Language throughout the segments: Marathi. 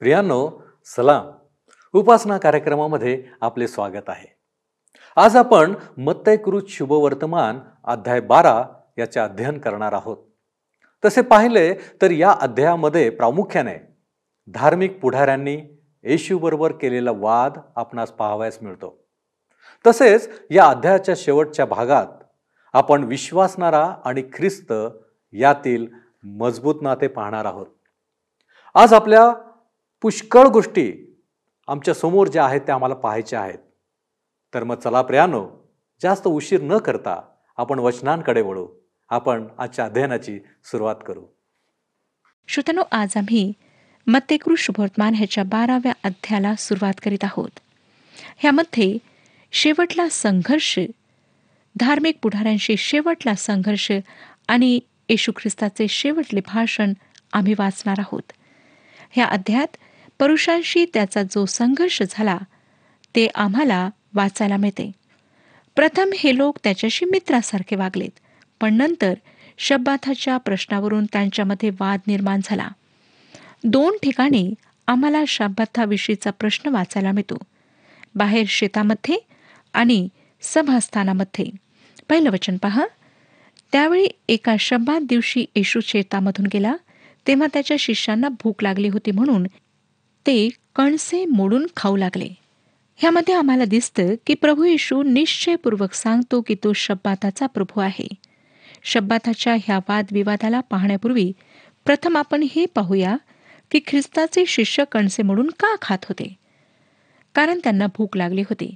प्रियांनो सलाम. उपासना कार्यक्रमामध्ये आपले स्वागत आहे. आज आपण मत्तयकृत शुभवर्तमान अध्याय बारा याचे अध्ययन करणार आहोत. तसे पाहिले तर या अध्यायामध्ये प्रामुख्याने धार्मिक पुढाऱ्यांनी येशूबरोबर केलेला वाद आपणास पाहावयास मिळतो. तसेच या अध्यायाच्या शेवटच्या भागात आपण विश्वासणारा आणि ख्रिस्त यातील मजबूत नाते पाहणार आहोत. आज आपल्या पुष्कळ गोष्टी आमच्यासमोर ज्या आहेत त्या आम्हाला पाहायच्या आहेत. तर मग चला प्रियानो जास्त उशीर न करता आपण वचनांकडे वळू. आपण आजच्या अध्ययनाची सुरुवात करू. श्रोतनो आज आम्ही मत्तेकृ शुभवर्तमान ह्याच्या बाराव्या अध्यायाला सुरुवात करीत आहोत. ह्यामध्ये शेवटला संघर्ष धार्मिक पुढाऱ्यांशी शेवटला संघर्ष आणि येशू ख्रिस्ताचे शेवटले भाषण आम्ही वाचणार आहोत. ह्या अध्यायात पुरुषांशी त्याचा जो संघर्ष झाला ते आम्हाला वाचायला मिळते. प्रथम हे लोक त्याच्याशी मित्रासारखे वागलेत पण नंतर शब्बाथाच्या प्रश्नावरून त्यांच्यामध्ये वाद निर्माण झाला. दोन ठिकाणी आम्हाला शब्बाथाविषयीचा प्रश्न वाचायला मिळतो. बाहेर शेतामध्ये आणि सभास्थानामध्ये. पहिलं वचन पहा. त्यावेळी एका शब्बात दिवशी येशू शेतामधून गेला तेव्हा त्याच्या शिष्यांना भूक लागली होती म्हणून ते कणसे मोडून खाऊ लागले. ह्यामध्ये आम्हाला दिसतं की प्रभू येशू निश्चयपूर्वक सांगतो की तो शब्बाताचा प्रभू आहे. शब्बाताच्या ह्या वादविवादाला पाहण्यापूर्वी प्रथम आपण हे पाहूया की ख्रिस्ताचे शिष्य कणसे मोडून का खात होते. कारण त्यांना भूक लागली होती.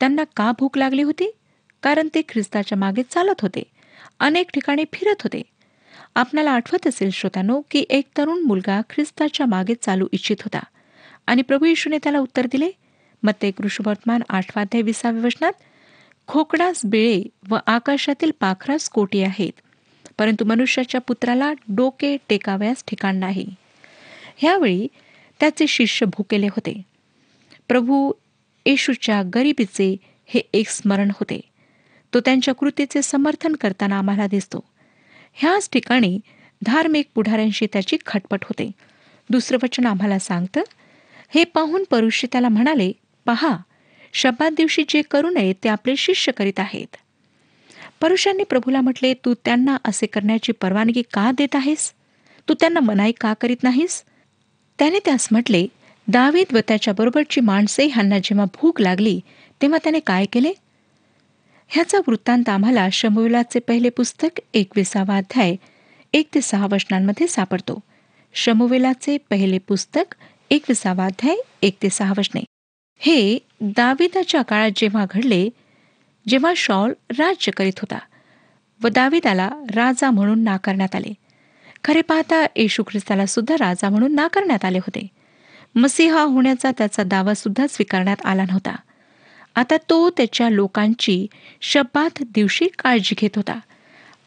त्यांना का भूक लागली होती? कारण ते ख्रिस्ताच्या मागे चालत होते. अनेक ठिकाणी फिरत होते. आपल्याला आठवत असेल श्रोतानो की एक तरुण मुलगा ख्रिस्ताच्या मागे चालू इच्छित होता. आणि प्रभू येशूने त्याला उत्तर दिले मग ते कृष्णवर्तमान आठवाध्याय विसाव्या वचनात खोकडास बिळे व आकाशातील पाखरास कोटी आहेत परंतु मनुष्याच्या पुत्राला डोके टेकाव्यास ठिकाण नाही. ह्यावेळी त्याचे शिष्य भुकेले होते. प्रभू येशूच्या गरिबीचे हे एक स्मरण होते. तो त्यांच्या कृतीचे समर्थन करताना आम्हाला दिसतो. ह्याच ठिकाणी धार्मिक पुढाऱ्यांशी त्याची खटपट होते. दुसरं वचन आम्हाला सांगतं हे पाहून परुषी त्याला म्हणाले पहा शब्दात दिवशी जे करू नये ते आपले शिष्य करीत आहेत. परुषांनी प्रभूला म्हटले तू त्यांना असे करण्याची परवानगी का देत आहेस? तू त्यांना मनाई का करीत नाहीस? त्याने त्यास म्हटले दावीद व त्याच्याबरोबरची माणसे ह्यांना जेव्हा भूक लागली तेव्हा त्याने काय केले? ह्याचा वृत्तांत आम्हाला शमुवेलाचे पहिले पुस्तक एकविसावा अध्याय एक ते सहा वचनांमध्ये सापडतो. शमुवेलाचे पहिले पुस्तक एकविसावा अध्याय एक ते सहा वचने. हे दाविदाच्या काळात जेव्हा घडले जेव्हा शॉल राज्य करीत होता व दाविदाला राजा म्हणून नाकारण्यात आले. खरे पाहता येशू ख्रिस्ताला सुद्धा राजा म्हणून नाकारण्यात आले होते. मसीहा होण्याचा त्याचा दावा सुद्धा स्वीकारण्यात आला नव्हता. आता तो त्याच्या लोकांची शब्दात दिवशी काळजी घेत होता.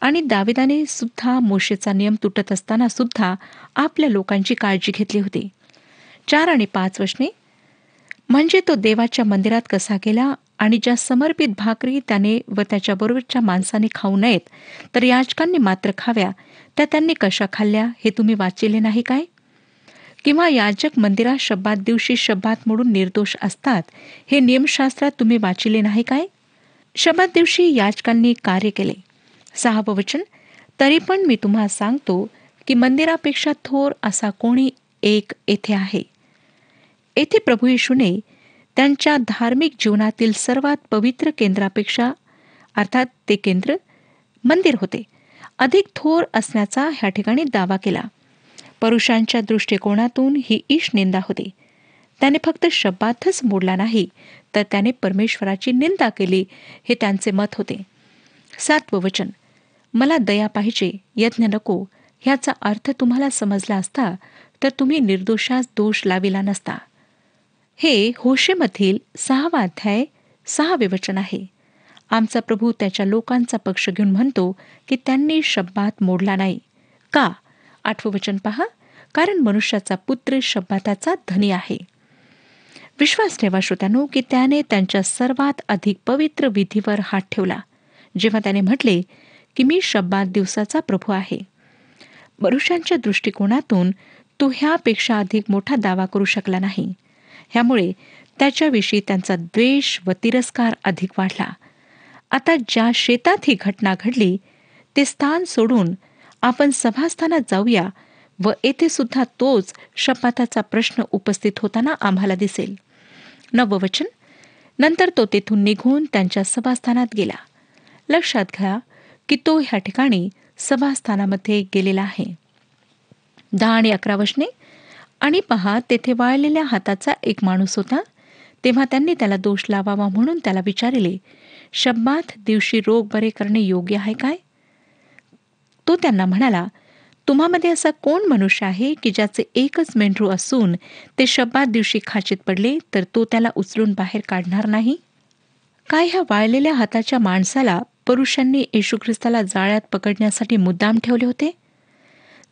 आणि दाविदाने सुद्धा मोशेचा नियम तुटत असताना सुद्धा आपल्या लोकांची काळजी घेतली होती. चार आणि पाच वशने म्हणजे तो देवाच्या मंदिरात कसा गेला आणि ज्या समर्पित भाकरी त्याने व त्याच्याबरोबरच्या माणसाने खाऊ नयेत तर याचकांनी मात्र खाव्या त्या त्यांनी कशा खाल्ल्या हे तुम्ही वाचिले नाही काय? किंवा याजक मंदिरात शब्दात दिवशी शब्दात मोडून निर्दोष असतात हे नियमशास्त्रात तुम्ही वाचिले नाही काय? शब्दात दिवशी याचकांनी कार्य केले. सहावं वचन तरी पण मी तुम्हाला सांगतो की मंदिरापेक्षा थोर असा कोणी एक येथे आहे. येथे प्रभू येशूने त्यांच्या धार्मिक जीवनातील सर्वात पवित्र केंद्रापेक्षा अर्थात ते केंद्र मंदिर होते. अधिक थोर असण्याचा ह्या ठिकाणी दावा केला. परुषांच्या दृष्टिकोनातून ही ईश निंदा होती. त्याने फक्त शब्दातच मोडला नाही तर त्याने परमेश्वराची निंदा केली हे त्यांचे मत होते. सातवं वचन. मला दया पाहिजे यज्ञ नको ह्याचा अर्थ तुम्हाला समजला असता तर तुम्ही निर्दोषास दोष लाविला नसता. हे होशेमधील सहावा अध्याय सहावे वचन आहे. आमचा प्रभू त्याच्या लोकांचा पक्ष घेऊन म्हणतो की त्यांनी शब्दात मोडला नाही. का? आठवं वचन पहा. कारण मनुष्याचा पुत्र शब्बाताचा धनी आहे. विश्वास ठेवा श्रोत्यानो की त्याने त्यांच्या सर्वात अधिक पवित्र विधीवर हात ठेवला. जेव्हा त्याने म्हटले की मी शब्दात दिवसाचा प्रभू आहे. मनुष्यांच्या दृष्टिकोनातून तो ह्यापेक्षा अधिक मोठा दावा करू शकला नाही. ह्यामुळे त्याच्याविषयी त्यांचा द्वेष व तिरस्कार अधिक वाढला. आता ज्या शेतात ही घटना घडली ते स्थान सोडून आपण सभास्थानात जाऊया व येथे सुद्धा तोच शपाथाचा प्रश्न उपस्थित होताना आम्हाला दिसेल. नववचन. नंतर तो तेथून निघून त्यांच्या सभास्थानात गेला. लक्षात घ्या की तो ह्या ठिकाणी सभास्थानामध्ये गेलेला आहे. दहा आणि अकरा वचने आणि पहा तेथे वाळलेल्या हाताचा एक माणूस होता. तेव्हा त्यांनी त्याला दोष लावावा म्हणून त्याला विचारले शब्बात दिवशी रोग बरे करणे योग्य आहे काय? तो त्यांना म्हणाला तुम्हामध्ये असा कोण मनुष्य आहे की ज्याचे एकच मेंढरू असून ते शब्बात दिवशी खाचीत पडले तर तो त्याला उचलून बाहेर काढणार नाही? काय ह्या वाळलेल्या हाताच्या माणसाला पुरुषांनी येशू ख्रिस्ताला जाळ्यात पकडण्यासाठी मुद्दाम ठेवले होते?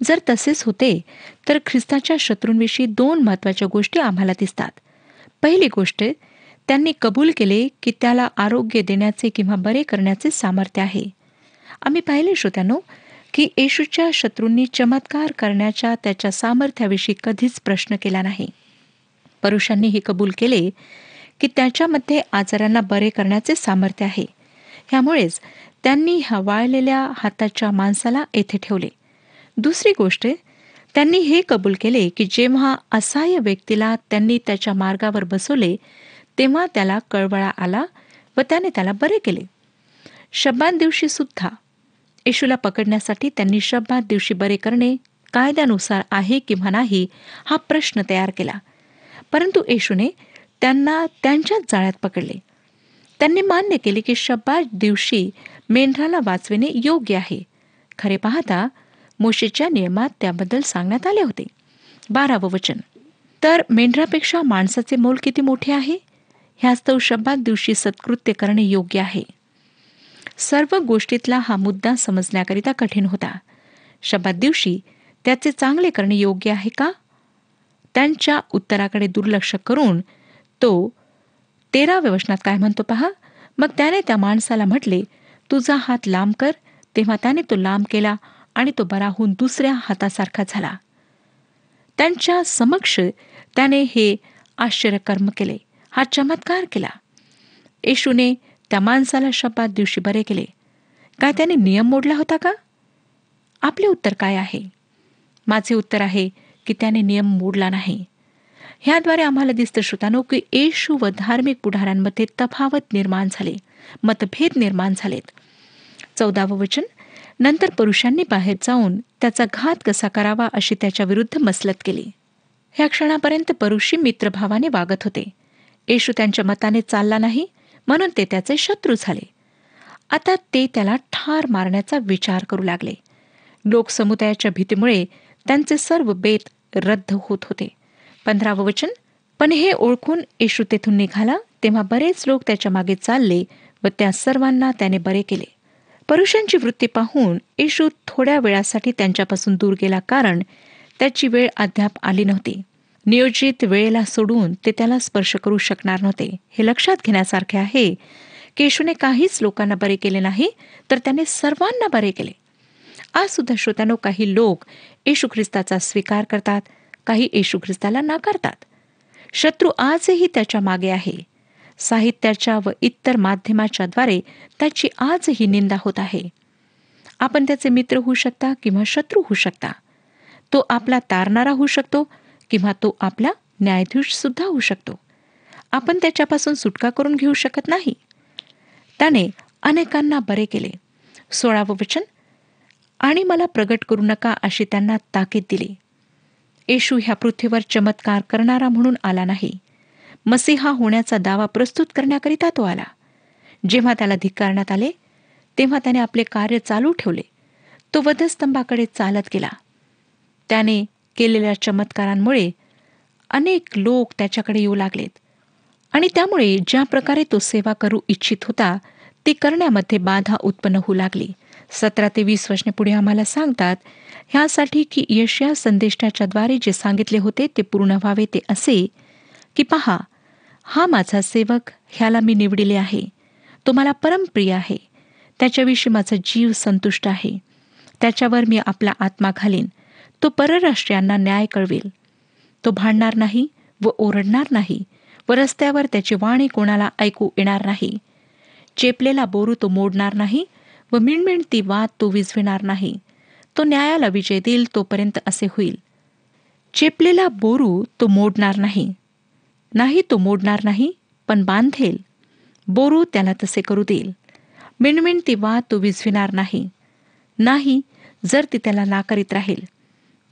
जर तसेच होते तर ख्रिस्ताच्या शत्रूंविषयी दोन महत्त्वाच्या गोष्टी आम्हाला दिसतात. पहिली गोष्ट त्यांनी कबूल केले की त्याला आरोग्य देण्याचे किंवा बरे करण्याचे सामर्थ्य आहे. आम्ही पाहिले श्रोत्यानो की येशूच्या शत्रूंनी चमत्कार करण्याच्या त्याच्या सामर्थ्याविषयी कधीच प्रश्न केला नाही. परुषांनी हे कबूल केले की त्याच्यामध्ये आजारांना बरे करण्याचे सामर्थ्य आहे. ह्यामुळेच त्यांनी ह्या वाळलेल्या हाताच्या माणसाला येथे ठेवले. दुसरी गोष्ट त्यांनी हे कबूल केले की जेव्हा असहाय्य व्यक्तीला त्यांनी त्याच्या मार्गावर बसवले तेव्हा त्याला कळवळा आला व त्याने त्याला बरे केले. शब्बां दिवशी सुद्धा येशूला पकडण्यासाठी त्यांनी शब्दात दिवशी बरे करणे कायद्यानुसार आहे किंवा नाही हा प्रश्न तयार केला. परंतु येशूने त्यांना त्यांच्याच जाळ्यात पकडले. त्यांनी मान्य केले की शब्बात दिवशी मेंढराला वाचविणे योग्य आहे. खरे पाहता मोशेच्या नियमात त्याबद्दल सांगण्यात आले होते. बारावं वचन. तर मेंढरापेक्षा माणसाचे मोल किती मोठे आहे? ह्यास्तव शब्दात दिवशी सत्कृत्य करणे योग्य आहे. सर्व गोष्टीतला हा मुद्दा समजण्याकरिता कठीण होता. शब्दात दिवशी त्याचे चांगले करणे योग्य आहे का? त्यांच्या उत्तराकडे दुर्लक्ष करून तो तेरा वचनात काय म्हणतो पहा? मग त्याने त्या माणसाला म्हटले तुझा हात लांब कर. तेव्हा त्याने तो लांब केला आणि तो बरा होऊन दुसऱ्या हातासारखा झाला. त्यांच्या समक्ष त्याने हे आश्चर्यकर्म केले. हा चमत्कार केला. येशूने त्या माणसाला शब्दात दिवशी बरे केले. काय त्याने नियम मोडला होता का? आपले उत्तर काय आहे? माझे उत्तर आहे की त्याने नियम मोडला नाही. ह्याद्वारे आम्हाला दिसतं श्रोतानो की येशू व धार्मिक पुढाऱ्यांमध्ये तफावत निर्माण झाले मतभेद निर्माण झालेत. चौदावं वचन नंतर पुरुषांनी बाहेर जाऊन त्याचा घात कसा करावा अशी त्याच्या विरुद्ध मसलत केली. ह्या क्षणापर्यंत परुषी मित्रभावाने वागत होते. येशू त्यांच्या मताने चालला नाही म्हणून ते त्याचे शत्रू झाले. आता ते त्याला ठार मारण्याचा विचार करू लागले. लोकसमुदायाच्या भीतीमुळे त्यांचे सर्व बेत रद्द होत होते. पंधरावं वचन पण हे ओळखून येशू तेथून निघाला तेव्हा बरेच लोक त्याच्यामागे चालले व त्या सर्वांना त्याने बरे केले. परुषांची वृत्ती पाहून येशू थोड्या वेळासाठी त्यांच्यापासून दूर गेला कारण त्याची वेळ अद्याप आली नव्हती. नियोजित वेळेला सोडून ते त्याला स्पर्श करू शकणार नव्हते. हे लक्षात घेण्यासारखे आहे. केशूने काहीच लोकांना बरे केले नाही तर त्याने सर्वांना बरे केले. आज सुद्धा श्रोत्यानो काही लोक येशू ख्रिस्ताचा स्वीकार करतात काही येशू ख्रिस्ताला नाकारतात. शत्रू आजही त्याच्यामागे आहे. साहित्याच्या व इतर माध्यमाच्या द्वारे त्याची आजही निंदा होत आहे. आपण त्याचे मित्र होऊ शकता किंवा शत्रू होऊ शकता. तो आपला तारणारा होऊ शकतो किंवा तो आपला न्यायाधीश सुद्धा होऊ शकतो. आपण त्याच्यापासून सुटका करून घेऊ शकत नाही. त्याने अनेकांना बरे केले. सोळावं वचन आणि मला प्रगट करू नका अशी त्यांना ताकीद दिली. येशू ह्या पृथ्वीवर चमत्कार करणारा म्हणून आला नाही. मसिहा होण्याचा दावा प्रस्तुत करण्याकरिता तो आला. जेव्हा त्याला धिक्कारण्यात आले तेव्हा त्याने आपले कार्य चालू ठेवले. तो वधस्तंभाकडे चालत गेला. त्याने केलेल्या चमत्कारांमुळे अनेक लोक त्याच्याकडे येऊ लागलेत. आणि त्यामुळे ज्या प्रकारे तो सेवा करू इच्छित होता ती करण्यामध्ये बाधा उत्पन्न होऊ लागली. सतरा ते वीस वर्षने पुढे आम्हाला सांगतात ह्यासाठी की यशया संदेष्टाच्याद्वारे जे सांगितले होते ते पूर्ण व्हावे ते असे की पहा हा माझा सेवक ह्याला मी निवडिले आहे. तो मला परमप्रिय आहे. त्याच्याविषयी माझा जीव संतुष्ट आहे. त्याच्यावर मी आपला आत्मा घालीन. तो परराष्ट्रीयांना न्याय कळवेल. तो भांडणार नाही व ओरडणार नाही व रस्त्यावर त्याची वाणी कोणाला ऐकू येणार नाही. चेपलेला बोरू तो मोडणार नाही व मिणमिणती वाद तो विझविणार नाही. तो न्यायाला विजय देईल तोपर्यंत असे होईल. चेपलेला बोरू तो मोडणार नाही. नाही तो मोडणार नाही पण बांधेल. बोरू त्याला तसे करू देईल. मिणमिणती वाद तो विझविणार नाही. नाही जर ती त्याला नाकारीत राहील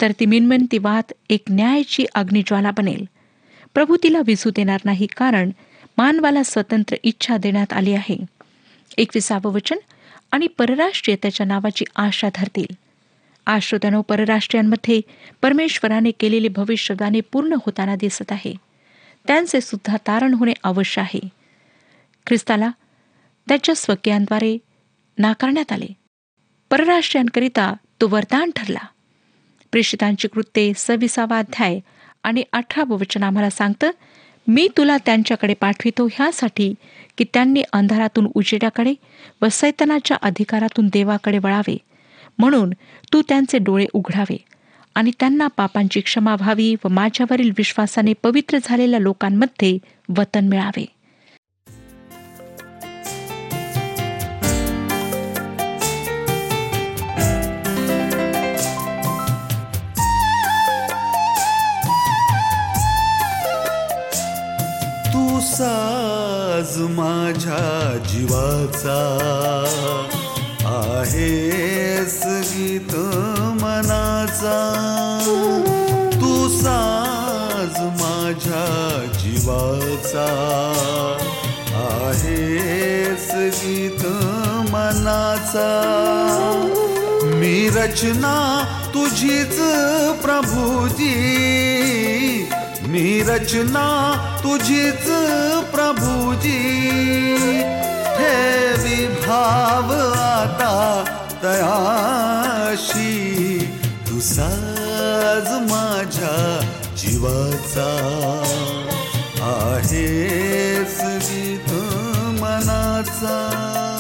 तर ती मिनमिनती वात एक न्यायाची अग्निज्वाला बनेल. प्रभू तिला विजू देणार नाही कारण मानवाला स्वतंत्र इच्छा देण्यात आली आहे. एकविसावं वचन आणि परराष्ट्रीय त्याच्या नावाची आशा धरतील. आश्रोत्यानो परराष्ट्रीयांमध्ये परमेश्वराने केलेली भविष्यदाने पूर्ण होताना दिसत आहे. त्यांचे सुद्धा तारण होणे अवश्य आहे. ख्रिस्ताला त्याच्या स्वकीयांद्वारे नाकारण्यात आले. परराष्ट्रीयांकरिता तो वरदान ठरला. प्रेषितांची कृत्ये सविसावा अध्याय आणि अठरावं वचन आम्हाला सांगतं मी तुला त्यांच्याकडे पाठवितो ह्यासाठी की त्यांनी अंधारातून उजेड्याकडे व सैतनाच्या अधिकारातून देवाकडे वळावे. म्हणून तू त्यांचे डोळे उघडावे आणि त्यांना पापांची क्षमा व्हावी व माझ्यावरील विश्वासाने पवित्र झालेल्या लोकांमध्ये वतन मिळावे. साज माझ्या जीवाचा. आहेस गीत मनाचा. तू साज माझ्या जीवाचा. आहेस गीत मनाचा. मी रचना तुझीच प्रभुजी. मी रचना तुझीच प्रभुजी. ठेवी विभाव आता तयाशी तुसाज माझ्या जीवाचा. आहेस गीत मनाचा.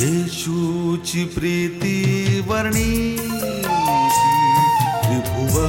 ेषुचि प्रीतिवर्णी त्रिभुवा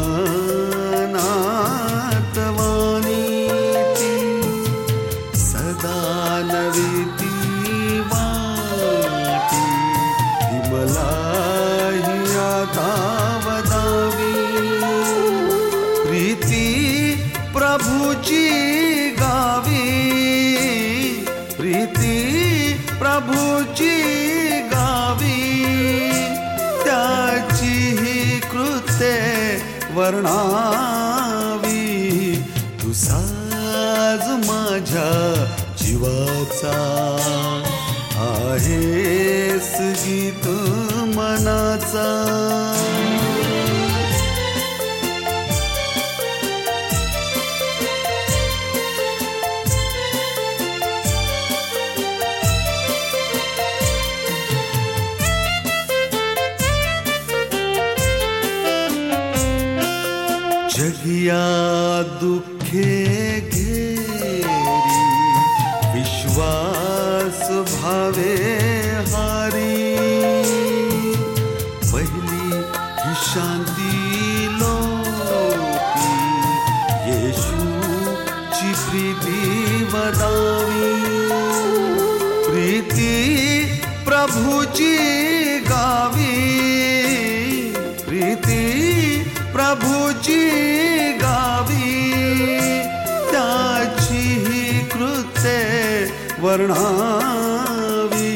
वर्णावी.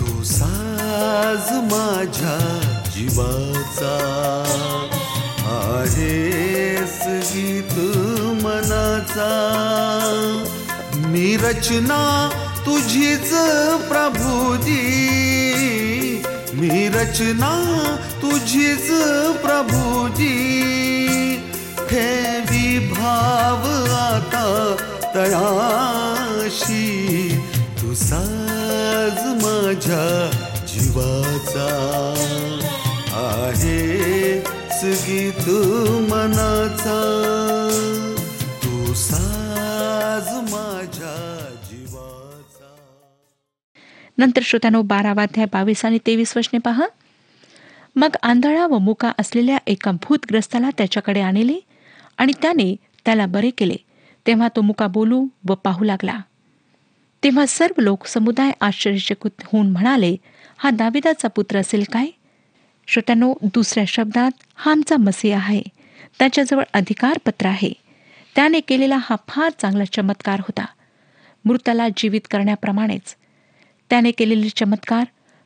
तू साज माझ्या जीवाचा. आहेस गीत मनाचा. मी रचना तुझीच प्रभुजी मी रचना तुझीच प्रभुजी ठेवी भाव आता तयाशी तू साज माझ्या जीवाचा हे गीत मनाचा. तू साज माझ्या जीवाचा. नंतर श्रोत्यानो बारावाध्याय बावीस आणि तेवीस वचने पहा. मग आंधळा व मुका असलेल्या एका भूतग्रस्ताला त्याच्याकडे आणले आणि त्याने त्याला बरे केले. तेव्हा तो मुका बोलू व पाहू लागला. तेव्हा सर्व लोक समुदाय आश्चर्यचकित होऊन म्हणाले हा दाविदाचा पुत्र असेल काय? श्रोत्यानो दुसऱ्या शब्दात हा आमचा मसी आहे. त्याच्याजवळ अधिकारपत्र आहे. त्याने केलेला हा फार चांगला चमत्कार होता. मृताला जीवित करण्याप्रमाणेच. त्याने केलेले चमत्कार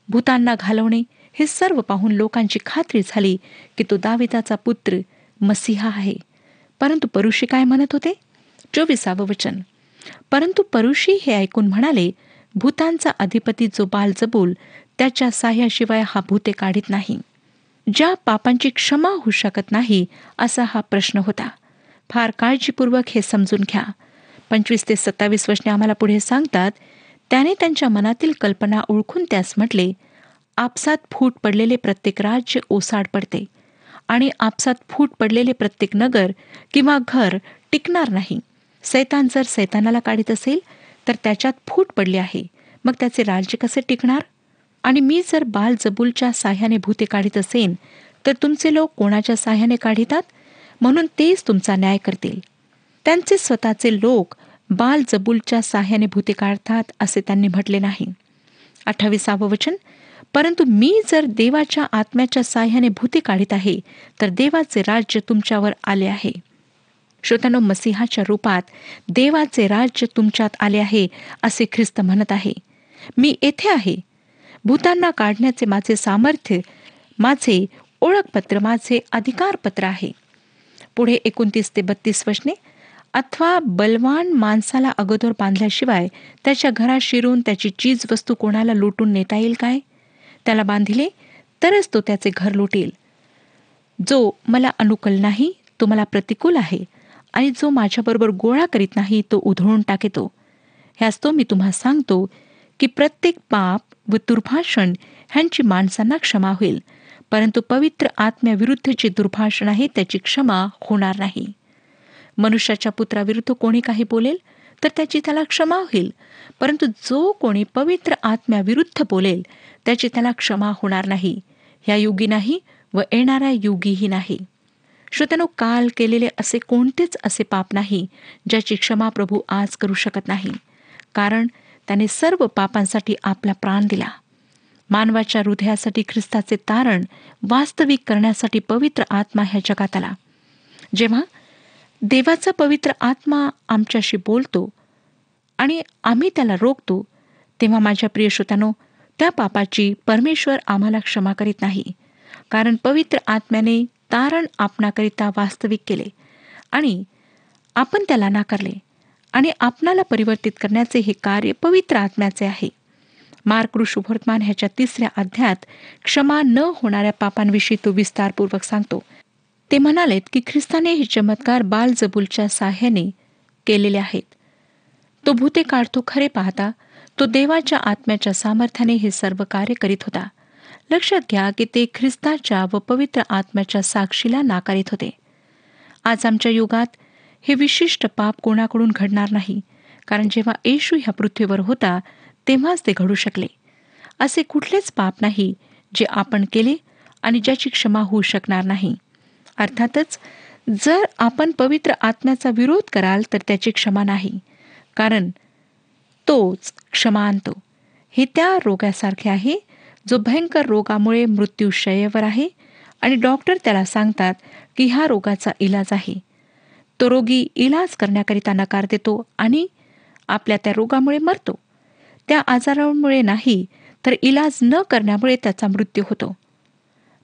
भूतांना घालवणे हे सर्व पाहून लोकांची खात्री झाली की तो दाविदाचा पुत्र मसिहा आहे. परंतु परुषी काय म्हणत होते? चोवीसावं वचन. परंतु परुषी हे ऐकून म्हणाले भूतांचा अधिपती जो बालजबूल त्याच्या साह्याशिवाय हा भूते काढीत नाही. ज्या पापांची क्षमा होऊ शकत नाही असा हा प्रश्न होता. फार काळजीपूर्वक हे समजून घ्या. पंचवीस ते सत्तावीस वर्षने आम्हाला पुढे सांगतात त्याने त्यांच्या मनातील कल्पना ओळखून त्यास म्हटले आपसात फूट पडलेले प्रत्येक राज्य ओसाड पडते. आणि आपसात फूट पडलेले प्रत्येक नगर किंवा घर टिकणार नाही. सैतान जर सैतानाला काढीत असेल तर त्याच्यात फूट पडली आहे. मग त्याचे राज्य कसे टिकणार? आणि मी जर बाल जबूलच्या साह्याने भूते काढीत असेन तर तुमचे लोक कोणाच्या साह्याने काढितात? म्हणून तेच तुमचा न्याय करतील. त्यांचे स्वतःचे लोक बाल जबूलच्या साह्याने भूते काढतात असे त्यांनी म्हटले नाही. अठ्ठावीसावं वचन परंतु मी जर देवाच्या आत्म्याच्या साह्याने भूते काढीत आहे तर देवाचे राज्य तुमच्यावर आले आहे. श्रोतानो मसिहाच्या रूपात देवाचे राज्य तुमच्यात आले आहे असे ख्रिस्त म्हणत आहे. मी येथे आहे. भूतांना काढण्याचे माझे सामर्थ्य माझे ओळखपत्र माझे अधिकारपत्र आहे. पुढे एकोणतीस ते बत्तीस वचने अथवा बलवान माणसाला अगोदर बांधल्याशिवाय त्याच्या घरात शिरून त्याची चीज वस्तू कोणाला लुटून नेता येईल काय? त्याला बांधिले तरच तो त्याचे घर लुटेल. जो मला अनुकूल नाही तो मला प्रतिकूल आहे. आणि जो माझ्याबरोबर गोळा करीत नाही तो उधळून टाकेतो. ह्याच तो मी तुम्हा सांगतो की प्रत्येक पाप व दुर्भाषण ह्यांची माणसांना क्षमा होईल परंतु पवित्र आत्म्याविरुद्ध जे दुर्भाषण आहे त्याची क्षमा होणार नाही. मनुष्याच्या पुत्राविरुद्ध कोणी काही बोलेल तर त्याची त्याला क्षमा होईल परंतु जो कोणी पवित्र आत्म्याविरुद्ध बोलेल त्याची त्याला क्षमा होणार नाही. ह्या युगी नाही व येणाऱ्या युगीही नाही. श्रोत्यानो काल केलेले असे कोणतेच असे पाप नाही ज्याची क्षमा प्रभू आज करू शकत नाही. कारण त्याने सर्व पापांसाठी आपला प्राण दिला. मानवाच्या हृदयासाठी ख्रिस्ताचे तारण वास्तविक करण्यासाठी पवित्र आत्मा ह्या जगात आला. जेव्हा देवाचा पवित्र आत्मा आमच्याशी बोलतो आणि आम्ही त्याला रोखतो तेव्हा माझ्या प्रिय श्रोत्यानो त्या पापाची परमेश्वर आम्हाला क्षमा करीत नाही. कारण पवित्र आत्म्याने तारण आपणाकरिता वास्तविक केले आणि आपण त्याला नाकारले आणि आपणाला परिवर्तित करण्याचे हे कार्य पवित्र आत्म्याचे आहे. मार्क शुभवर्तमान ह्याच्या तिसऱ्या अध्यात क्षमा न होणाऱ्या पापांविषयी तो विस्तारपूर्वक सांगतो. ते म्हणालेत की ख्रिस्ताने हे चमत्कार बालजबूलच्या साह्याने केलेले आहेत. तो भूते काढतो खरे पाहता तो देवाच्या आत्म्याच्या सामर्थ्याने हे सर्व कार्य करीत होता. लक्षात घ्या की ते ख्रिस्ताच्या व पवित्र आत्म्याच्या साक्षीला नाकारित होते. आज आमच्या युगात हे विशिष्ट पाप कोणाकडून घडणार नाही कारण जेव्हा येशू ह्या पृथ्वीवर होता तेव्हाच ते घडू शकले. असे कुठलेच पाप नाही जे आपण केले आणि ज्याची क्षमा होऊ शकणार नाही. अर्थातच जर आपण पवित्र आत्म्याचा विरोध कराल तर त्याची क्षमा नाही कारण तोच क्षमा आणतो हे त्या रोगासारखे आहे जो भयंकर रोगामुळे मृत्यूशयेवर आहे आणि डॉक्टर त्याला सांगतात की ह्या रोगाचा इलाज आहे. तो रोगी इलाज करण्याकरिता नकार देतो आणि आपल्या त्या रोगामुळे मरतो. त्या आजारामुळे नाही तर इलाज न करण्यामुळे त्याचा मृत्यू होतो.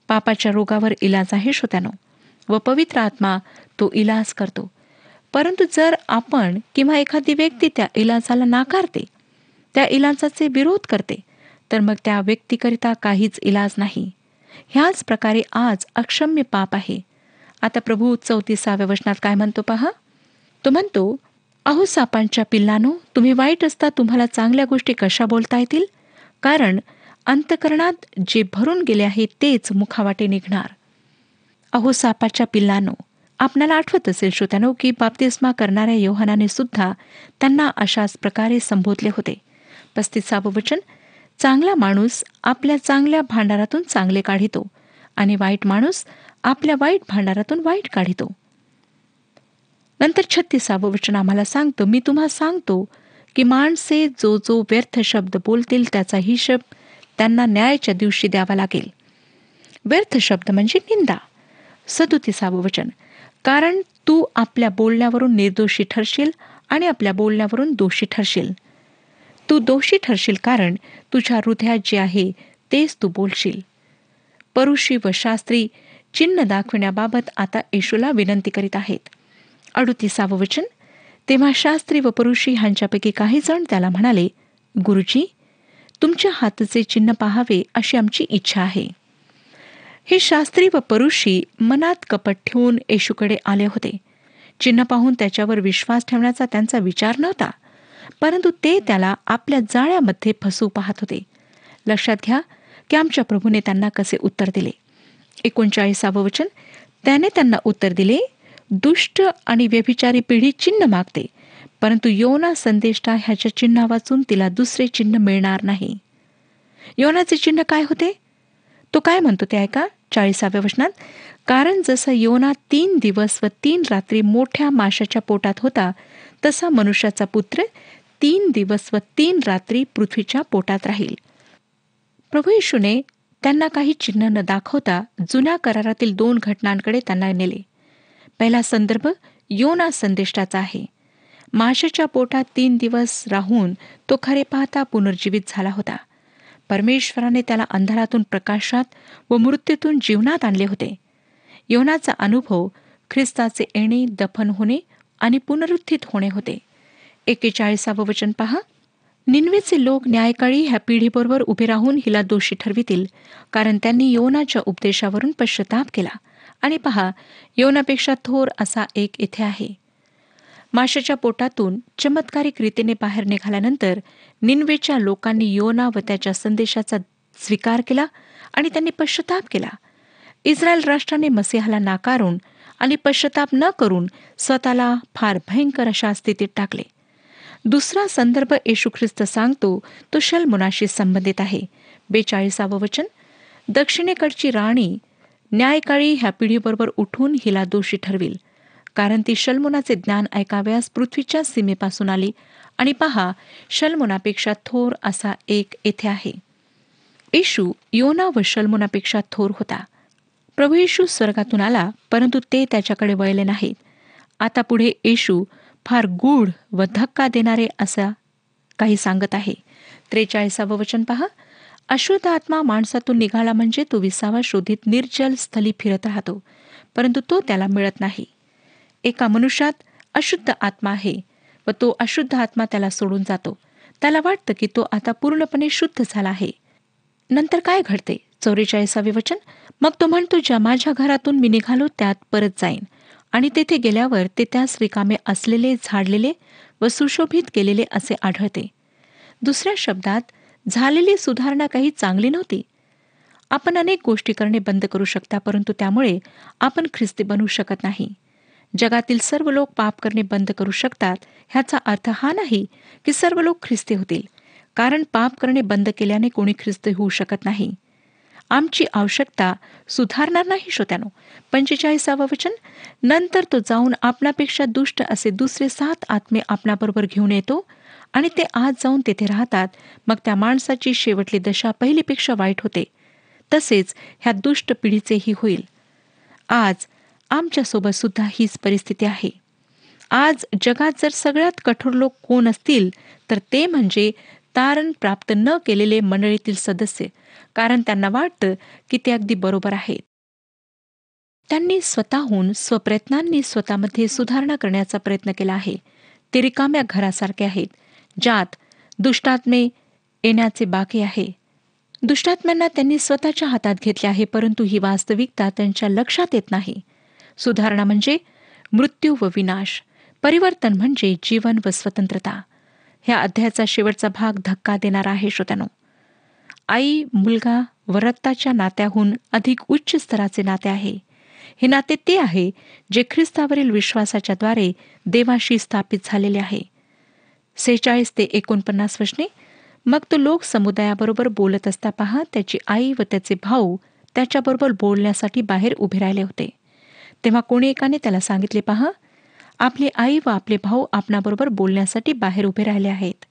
पापाच्या रोगावर इलाज आहे श्रोत्यानो. व पवित्र आत्मा तो इलाज करतो. परंतु जर आपण किंवा एखादी व्यक्ती त्या इलाजाला नाकारते त्या इलाजाचे विरोध करते तर मग त्या व्यक्तीकरिता काहीच इलाज नाही. ह्याच प्रकारे आज अक्षम्य पाप आहे. आता प्रभू चौतीसाव्या वचनात काय म्हणतो पहा? तो म्हणतो अहो सापांच्या पिल्लानो तुम्ही वाईट असता तुम्हाला चांगल्या गोष्टी कशा बोलता येतील? कारण अंतकरणात जे भरून गेले आहे तेच मुखावाटे निघणार. अहो सापाच्या पिल्लानो आपणाला आठवत असेल श्रोत्यानो की बाप्तिस्मा करणाऱ्या योहानाने सुद्धा त्यांना अशाच प्रकारे संबोधले होते. पस्तीसावं वचन चांगला माणूस आपल्या चांगल्या भांडारातून चांगले काढितो आणि वाईट माणूस आपल्या वाईट भांडारातून वाईट काढितो. नंतर छत्तीसावं वचन आम्हाला सांगतो. मी तुम्हाला सांगतो की माणसे जो जो व्यर्थ शब्द बोलतील त्याचा हिशेब त्यांना न्यायाच्या दिवशी द्यावा लागेल. व्यर्थ शब्द म्हणजे निंदा. सदुतीसावं वचन. कारण तू आपल्या बोलण्यावरून निर्दोषी ठरशील आणि आपल्या बोलण्यावरून दोषी ठरशील. तू दोषी ठरशील कारण तुझ्या हृदयात जे आहे तेच तू बोलशील. परुषी व शास्त्री चिन्ह दाखविण्याबाबत आता येशूला विनंती करीत आहेत. अडुतीसावं वचन? तेव्हा शास्त्री व परुषी ह्यांच्यापैकी काही जण त्याला म्हणाले गुरुजी तुमच्या हातचे चिन्ह पाहावे अशी आमची इच्छा आहे. हे शास्त्री व परुषी मनात कपट ठेवून येशूकडे आले होते. चिन्ह पाहून त्याच्यावर विश्वास ठेवण्याचा त्यांचा विचार नव्हता. परंतु ते त्याला आपल्या जाळ्यामध्ये फसवू पाहत होते. लक्षात घ्या की आमच्या प्रभूने त्यांना कसे उत्तर दिले. एकोणचाळीसावं वचन त्याने त्यांना उत्तर दिले दुष्ट आणि व्यभिचारी पिढी चिन्ह मागते परंतु योना संदेष्टा ह्याच्या चिन्हा वाचून तिला दुसरे चिन्ह मिळणार नाही. योनाचे चिन्ह काय होते? तो काय म्हणतो ते ऐका. चाळीसाव्या वचनात कारण जसा योना तीन दिवस व तीन रात्री मोठ्या माशाच्या पोटात होता तसा मनुष्याचा पुत्र तीन दिवस व तीन रात्री पृथ्वीच्या पोटात राहील. प्रभू येशूने त्यांना काही चिन्ह न दाखवता जुन्या करारातील दोन घटनांकडे त्यांना नेले. पहिला संदर्भ योना संदेष्टाचा आहे. माशाच्या पोटात तीन दिवस राहून तो खरे पाहता पुनर्जीवित झाला होता. परमेश्वराने त्याला अंधारातून प्रकाशात व मृत्यूतून जीवनात आणले होते. योनाचा अनुभव ख्रिस्ताचे येणे दफन होणे आणि पुनरुत्थित होणे होते. एकेचाळीसावं वचन पहा. निन्वेचे लोक न्यायकाळी ह्या पिढीबरोबर उभे राहून हिला दोषी ठरवितील कारण त्यांनी योनाच्या उपदेशावरून पश्चाताप केला. आणि पहा योनापेक्षा थोर असा एक इथे आहे. माशाच्या पोटातून चमत्कारिक रीतीने बाहेर निघाल्यानंतर निन्वेच्या लोकांनी योना व त्याच्या संदेशाचा स्वीकार केला आणि त्यांनी पश्चाताप केला. इस्रायल राष्ट्राने मसिहाला नाकारून आणि पश्चाताप न करून स्वतःला फार भयंकर अशा स्थितीत टाकले. दुसरा संदर्भ येशू ख्रिस्त सांगतो तो शलमुनाशी संबंधित आहे. बेचाळीसावं वचन दक्षिणेकडची राणी न्यायकाळी ह्या पिढीबरोबर उठून हिला दोषी ठरविल. कारण ती शल्मुनाचे ज्ञान ऐकाव्यास पृथ्वीच्या सीमेपासून आली आणि पहा शल्मुनापेक्षा थोर असा एक येथे आहे. येशू योना व शल्मुनापेक्षा थोर होता. प्रभू येशू स्वर्गातून आला परंतु ते त्याच्याकडे वळले नाहीत. आता पुढे येशू फार गूढ व धक्का देणारे असा काही सांगत आहे. त्रेचाळीसावं वचन पहा. अशुद्ध आत्मा माणसातून निघाला म्हणजे तो विसावा शोधित निर्जल स्थली फिरत राहतो परंतु तो त्याला मिळत नाही. एका मनुष्यात अशुद्ध आत्मा आहे व तो अशुद्ध आत्मा त्याला सोडून जातो. त्याला वाटतं की तो आता पूर्णपणे शुद्ध झाला आहे. नंतर काय घडते? चौवेचाळीसावे वचन. मग तो म्हणतो ज्या माझ्या घरातून मी निघालो त्यात परत जाईन. आणि तेथे गेल्यावर ते त्यास रिकामे असलेले झाडलेले व सुशोभित केलेले असे आढळते. दुसऱ्या शब्दात झालेली सुधारणा काही चांगली नव्हती. आपण अनेक गोष्टी करणे बंद करू शकता परंतु त्यामुळे आपण ख्रिस्ती बनू शकत नाही. जगातील सर्व लोक पाप करणे बंद करू शकतात ह्याचा अर्थ हा नाही की सर्व लोक ख्रिस्ती होतील. कारण पाप करणे बंद केल्याने कोणी ख्रिस्ती होऊ शकत नाही. आमची आवश्यकता सुधारणार नाही श्रोत्यानो. पंचेचाळीसावं वचन नंतर तो जाऊन आपणापेक्षा दुष्ट असे दुसरे सात आत्मे आपणाबरोबर घेऊन येतो आणि ते आज जाऊन तेथे राहतात. मग त्या माणसाची शेवटली दशा पहिलीपेक्षा वाईट होते. तसेच ह्या दुष्ट पिढीचेही होईल. आज आमच्यासोबत सुद्धा हीच परिस्थिती आहे. आज जगात जर सगळ्यात कठोर लोक कोण असतील तर ते म्हणजे तारण प्राप्त न केलेले मंडळीतील सदस्य. कारण त्यांना वाटतं की ते अगदी बरोबर आहेत. त्यांनी स्वतःहून स्वप्रयत्नांनी स्वतःमध्ये सुधारणा करण्याचा प्रयत्न केला आहे. ते रिकाम्या घरासारखे आहेत ज्यात दुष्टात्मे येण्याचे बाकी आहे. दुष्टात्म्यांना त्यांनी स्वतःच्या हातात घेतले आहे परंतु ही वास्तविकता त्यांच्या लक्षात येत नाही. सुधारणा म्हणजे मृत्यू व विनाश परिवर्तन म्हणजे जीवन व स्वतंत्रता. ह्या अध्यायाचा शेवटचा भाग धक्का देणारा आहे श्रोत्यानो. आई मुलगा व रक्ताच्या नात्याहून अधिक उच्च स्तराचे नाते आहे. हे नाते ते आहे जे ख्रिस्तावरील विश्वासाच्याद्वारे देवाशी स्थापित झालेले आहे. सेहेचाळीस ते एकोणपन्नास वशने मग तो लोक समुदायाबरोबर बोलत असता पहा त्याची आई व त्याचे भाऊ त्याच्याबरोबर बोलण्यासाठी बाहेर उभे राहिले होते. तेव्हा कोणी एकाने त्याला सांगितले पहा आपली आई व आपले भाऊ आपणाबरोबर बोलण्यासाठी बाहेर उभे राहिले आहेत.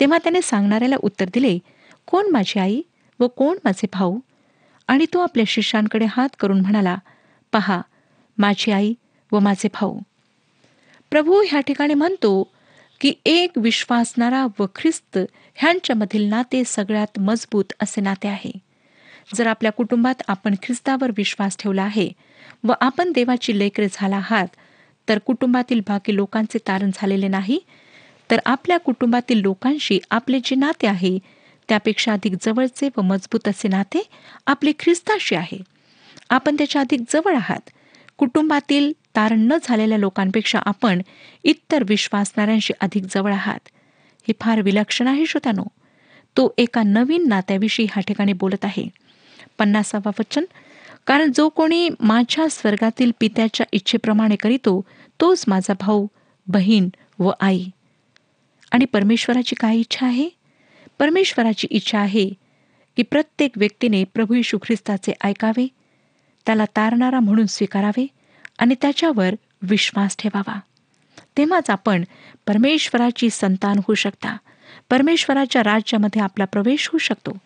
तेव्हा त्याने सांगणाऱ्याला उत्तर दिले कोण माझी आई व कोण माझे भाऊ? आणि तो आपल्या शिष्यांकडे हात करून म्हणाला पहा माझी आई व माझे भाऊ. प्रभू ह्या ठिकाणी म्हणतो की एक विश्वासणारा व ख्रिस्त ह्यांच्यामधील नाते सगळ्यात मजबूत असे नाते आहे. जर आपल्या कुटुंबात आपण ख्रिस्तावर विश्वास ठेवला आहे व आपण देवाची लेकरे झाला आहात तर कुटुंबातील बाकी लोकांचे तारण झालेले नाही तर आपल्या कुटुंबातील लोकांशी आपले जे नाते आहे त्यापेक्षा अधिक जवळचे व मजबूत असे नाते आपले ख्रिस्ताशी आहे. आपण त्याच्या अधिक जवळ आहात. कुटुंबातील तारण न झालेल्या लोकांपेक्षा आपण इतर विश्वासणाऱ्यांशी अधिक जवळ आहात. हे फार विलक्षण आहे श्रोतानो तो एका नवीन नात्याविषयी ह्या ठिकाणी बोलत आहे. पन्नासावा वचन. कारण जो कोणी माझ्या स्वर्गातील पित्याच्या इच्छेप्रमाणे करीतो तोच माझा भाऊ बहीण व आई. आणि परमेश्वराची काय इच्छा आहे? परमेश्वराची इच्छा आहे की प्रत्येक व्यक्तीने प्रभू यशू ख्रिस्ताचे ऐकावे त्याला तारणारा म्हणून स्वीकारावे आणि त्याच्यावर विश्वास ठेवावा. तेव्हाच आपण परमेश्वराची संतान होऊ शकता. परमेश्वराच्या राज्यामध्ये आपला प्रवेश होऊ शकतो.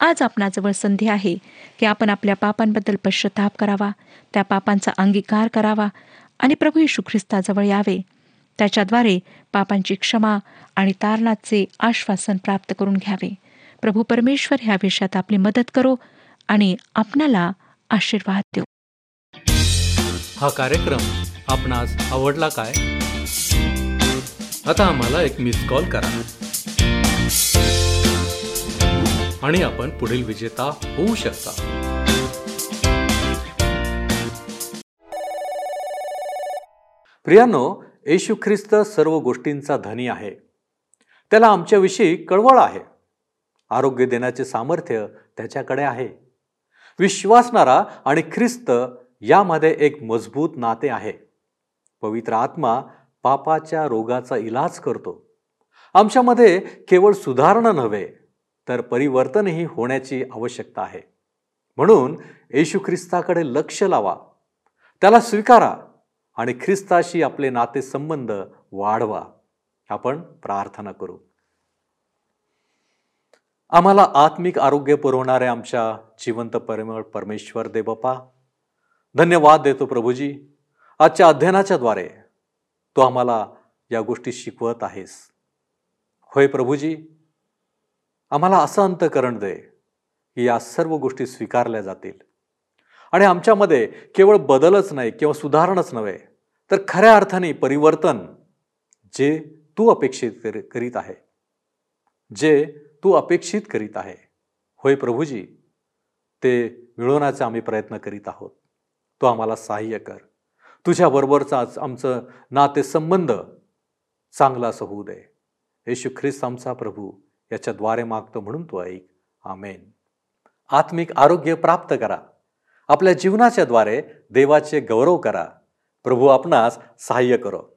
आज आपणाजवळ संधी आहे की आपण आपल्या पापांबद्दल पश्चाताप करावा त्या पापांचा अंगीकार करावा आणि प्रभू यशू ख्रिस्ताजवळ यावे. त्याच्याद्वारे पापांची क्षमा आणि तारणाचे आश्वासन प्राप्त करून घ्यावे. प्रभू परमेश्वर ह्या विषयात आपली मदत करो आणि आपणाला आशीर्वाद देऊ. हा कार्यक्रम आपणास आवडला काय? आता आम्हाला एक मिस कॉल करा. आणि आपण पुढील विजेता होऊ शकता. प्रियानो येशू ख्रिस्त सर्व गोष्टींचा धनी आहे. त्याला आमच्याविषयी कळवळ आहे. आरोग्य देण्याचे सामर्थ्य त्याच्याकडे आहे. विश्वासणारा आणि ख्रिस्त यामध्ये एक मजबूत नाते आहे. पवित्र आत्मा पापाच्या रोगाचा इलाज करतो. आमच्यामध्ये केवळ सुधारणा नव्हे तर परिवर्तनही होण्याची आवश्यकता आहे. म्हणून येशू ख्रिस्ताकडे लक्ष लावा. त्याला स्वीकारा. आणि ख्रिस्ताशी आपले नातेसंबंध वाढवा. आपण प्रार्थना करू. आम्हाला आत्मिक आरोग्य पुरवणाऱ्या आमच्या जिवंत परिमळ परमेश्वर दे बापा धन्यवाद देतो प्रभूजी. आजच्या अध्ययनाच्या द्वारे तू आम्हाला या गोष्टी शिकवत आहेस. होय प्रभूजी आम्हाला असं अंतकरण दे की या सर्व गोष्टी स्वीकारल्या जातील. आणि आमच्यामध्ये केवळ बदलच नाही किंवा सुधारणच नव्हे तर खऱ्या अर्थाने परिवर्तन जे तू अपेक्षित करीत आहे जे तू अपेक्षित करीत आहे होय प्रभूजी ते मिळवण्याचा आम्ही प्रयत्न करीत आहोत. तो आम्हाला सहाय्य कर. तुझ्याबरोबरचाच आमचं नातेसंबंध चांगला असं होऊ दे. येशू ख्रिस्त आमचा प्रभू याच्याद्वारे मागतो म्हणून तो ऐक. आमेन. आत्मिक आरोग्य प्राप्त करा. आपल्या जीवनाच्या द्वारे देवाचे गौरव करा. प्रभू आपणास सहाय्य करो.